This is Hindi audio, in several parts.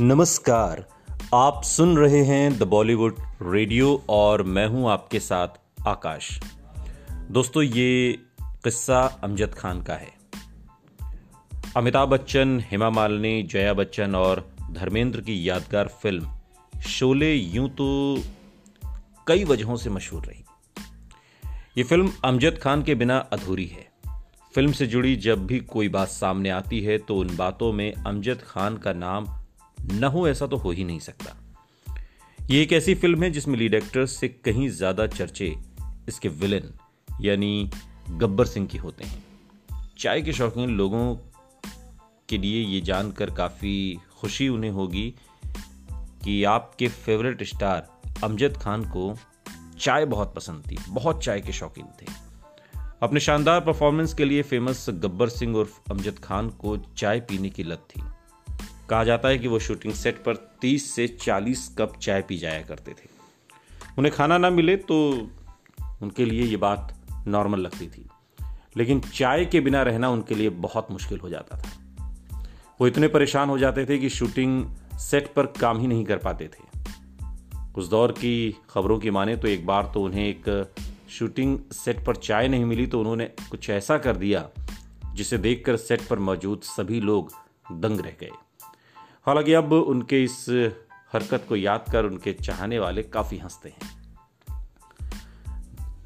नमस्कार, आप सुन रहे हैं द बॉलीवुड रेडियो और मैं हूँ आपके साथ आकाश। दोस्तों, ये किस्सा अमजद खान का है। अमिताभ बच्चन, हेमा मालिनी, जया बच्चन और धर्मेंद्र की यादगार फ़िल्म शोले यूँ तो कई वजहों से मशहूर रही। ये फ़िल्म अमजद खान के बिना अधूरी है। फ़िल्म से जुड़ी जब भी कोई बात सामने आती है तो उन बातों में अमजद खान का नाम न हो, ऐसा तो हो ही नहीं सकता। ये एक ऐसी फ़िल्म है जिसमें लीड एक्टर से कहीं ज़्यादा चर्चे इसके विलेन यानी गब्बर सिंह की होते हैं। चाय के शौकीन लोगों के लिए ये जानकर काफ़ी खुशी उन्हें होगी कि आपके फेवरेट स्टार अमजद खान को चाय बहुत पसंद थी, बहुत चाय के शौकीन थे। अपने शानदार परफॉर्मेंस के लिए फ़ेमस गब्बर सिंह और अमजद खान को चाय पीने की लत थी। कहा जाता है कि वो शूटिंग सेट पर 30 से 40 कप चाय पी जाया करते थे। उन्हें खाना ना मिले तो उनके लिए ये बात नॉर्मल लगती थी। लेकिन चाय के बिना रहना उनके लिए बहुत मुश्किल हो जाता था। वो इतने परेशान हो जाते थे कि शूटिंग सेट पर काम ही नहीं कर पाते थे। उस दौर की खबरों की माने तो एक बार तो उन्हें एक शूटिंग सेट पर चाय नहीं मिली तो उन्होंने कुछ ऐसा कर दिया जिसे देखकर सेट पर मौजूद सभी लोग दंग रह गए। हालाँकि अब उनके इस हरकत को याद कर उनके चाहने वाले काफ़ी हँसते हैं।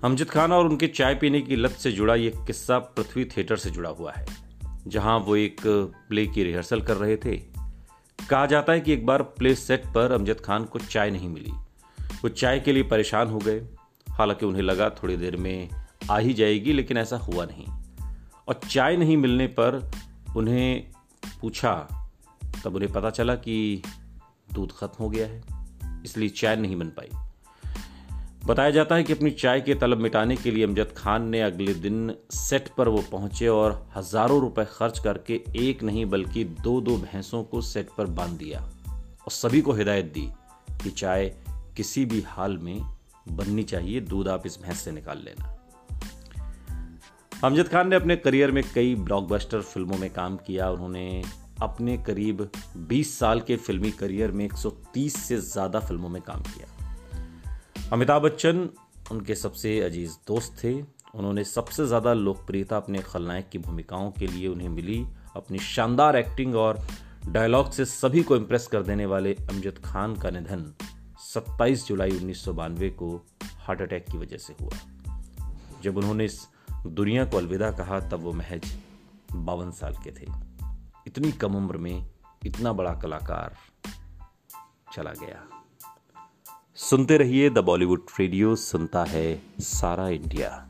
अमजद खान और उनके चाय पीने की लत से जुड़ा यह किस्सा पृथ्वी थिएटर से जुड़ा हुआ है, जहाँ वो एक प्ले की रिहर्सल कर रहे थे। कहा जाता है कि एक बार प्ले सेट पर अमजद खान को चाय नहीं मिली। वो चाय के लिए परेशान हो गए। हालाँकि उन्हें लगा थोड़ी देर में आ ही जाएगी, लेकिन ऐसा हुआ नहीं। और चाय नहीं मिलने पर उन्हें पूछा तब उन्हें पता चला कि दूध खत्म हो गया है, इसलिए चाय नहीं बन पाई। बताया जाता है कि अपनी चाय के तलब मिटाने के लिए अमजद खान ने अगले दिन सेट पर वो पहुँचे और हज़ारों रुपए खर्च करके एक नहीं बल्कि दो दो भैंसों को सेट पर बाँध दिया और सभी को हिदायत दी कि चाय किसी भी हाल में बननी चाहिए, दूध आप इस भैंस से निकाल लेना। अमजद खान ने अपने करियर में कई ब्लॉकबस्टर फ़िल्मों में काम किया। उन्होंने अपने करीब 20 साल के फिल्मी करियर में 130 से ज़्यादा फ़िल्मों में काम किया। अमिताभ बच्चन उनके सबसे अज़ीज़ दोस्त थे। उन्होंने सबसे ज़्यादा लोकप्रियता अपने खलनायक की भूमिकाओं के लिए उन्हें मिली। अपनी शानदार एक्टिंग और डायलॉग से सभी को इम्प्रेस कर देने वाले अमजद खान का निधन 27 जुलाई उन्नीस सौ बानवे को हार्ट अटैक की वजह से हुआ। जब उन्होंने इस दुनिया को अलविदा कहा, तब वो महज बावन साल के थे। इतनी कम उम्र में इतना बड़ा कलाकार चला गया। सुनते रहिए द बॉलीवुड रेडियो, सुनता है सारा इंडिया।